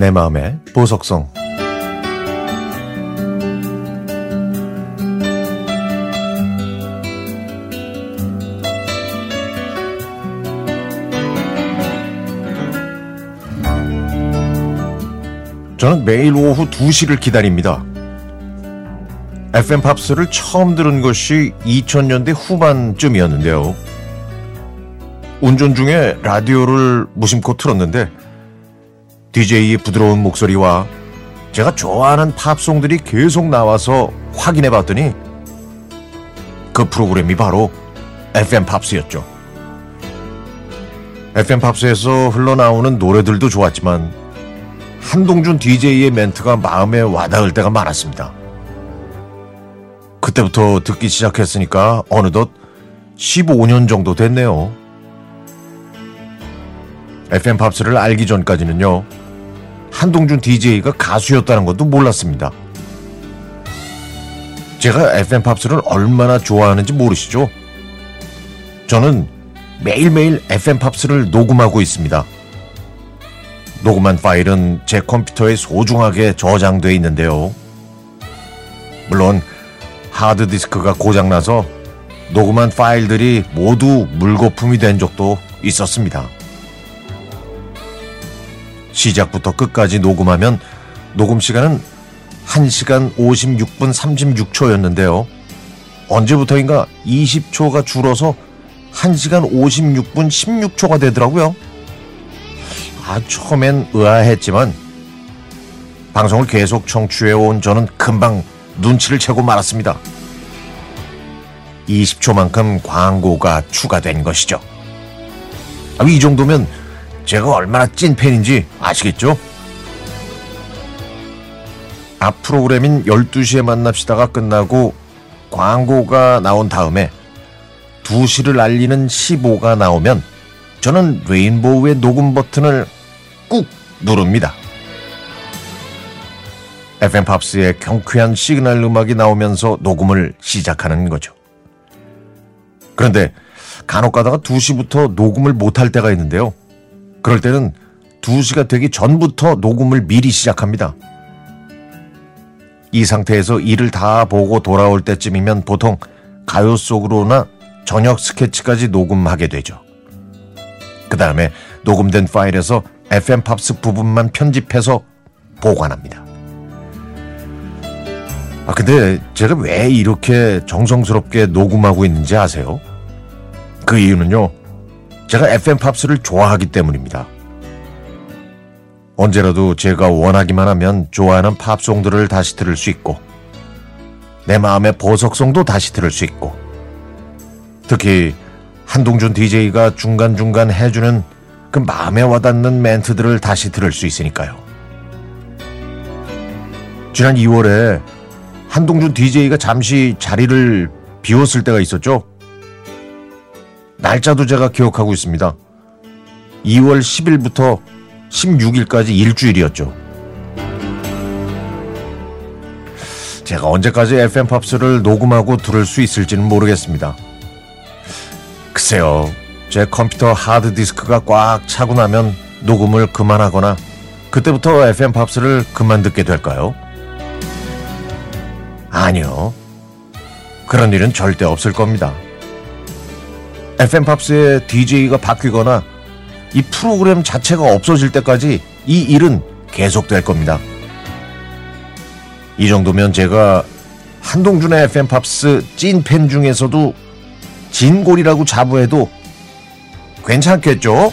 내 마음의 보석성 저는 매일 오후 2시를 기다립니다. FM 팝스를 처음 들은 것이 2000년대 후반쯤이었는데요. 운전 중에 라디오를 무심코 틀었는데 DJ의 부드러운 목소리와 제가 좋아하는 팝송들이 계속 나와서 확인해 봤더니 그 프로그램이 바로 FM 팝스였죠. FM 팝스에서 흘러나오는 노래들도 좋았지만 한동준 DJ의 멘트가 마음에 와닿을 때가 많았습니다. 그때부터 듣기 시작했으니까 어느덧 15년 정도 됐네요. FM 팝스를 알기 전까지는요, 한동준 DJ가 가수였다는 것도 몰랐습니다. 제가 FM 팝스를 얼마나 좋아하는지 모르시죠? 저는 매일매일 FM 팝스를 녹음하고 있습니다. 녹음한 파일은 제 컴퓨터에 소중하게 저장돼 있는데요. 물론 하드디스크가 고장나서 녹음한 파일들이 모두 물거품이 된 적도 있었습니다. 시작부터 끝까지 녹음하면 녹음 시간은 1시간 56분 36초였는데요. 언제부터인가 20초가 줄어서 1시간 56분 16초가 되더라고요. 아, 처음엔 의아했지만 방송을 계속 청취해온 저는 금방 눈치를 채고 말았습니다. 20초만큼 광고가 추가된 것이죠. 아, 이 정도면 제가 얼마나 찐 팬인지 아시겠죠? 앞 프로그램인 12시에 만납시다가 끝나고 광고가 나온 다음에 2시를 알리는 15가 나오면 저는 레인보우의 녹음 버튼을 꾹 누릅니다. FM 팝스의 경쾌한 시그널 음악이 나오면서 녹음을 시작하는 거죠. 그런데 간혹 가다가 2시부터 녹음을 못할 때가 있는데요. 그럴 때는 2시가 되기 전부터 녹음을 미리 시작합니다. 이 상태에서 일을 다 보고 돌아올 때쯤이면 보통 가요 속으로나 저녁 스케치까지 녹음하게 되죠. 그 다음에 녹음된 파일에서 FM 팝스 부분만 편집해서 보관합니다. 아, 근데 제가 왜 이렇게 정성스럽게 녹음하고 있는지 아세요? 그 이유는요, 제가 FM 팝스를 좋아하기 때문입니다. 언제라도 제가 원하기만 하면 좋아하는 팝송들을 다시 들을 수 있고, 내 마음의 보석송도 다시 들을 수 있고, 특히 한동준 DJ가 중간중간 해주는 그 마음에 와닿는 멘트들을 다시 들을 수 있으니까요. 지난 2월에 한동준 DJ가 잠시 자리를 비웠을 때가 있었죠. 날짜도 제가 기억하고 있습니다. 2월 10일부터 16일까지 일주일이었죠. 제가 언제까지 FM 팝스를 녹음하고 들을 수 있을지는 모르겠습니다. 글쎄요, 제 컴퓨터 하드디스크가 꽉 차고 나면 녹음을 그만하거나 그때부터 FM 팝스를 그만 듣게 될까요? 아니요. 그런 일은 절대 없을 겁니다. FM 팝스의 DJ가 바뀌거나 이 프로그램 자체가 없어질 때까지 이 일은 계속될 겁니다. 이 정도면 제가 한동준의 FM 팝스 찐팬 중에서도 진골이라고 자부해도 괜찮겠죠?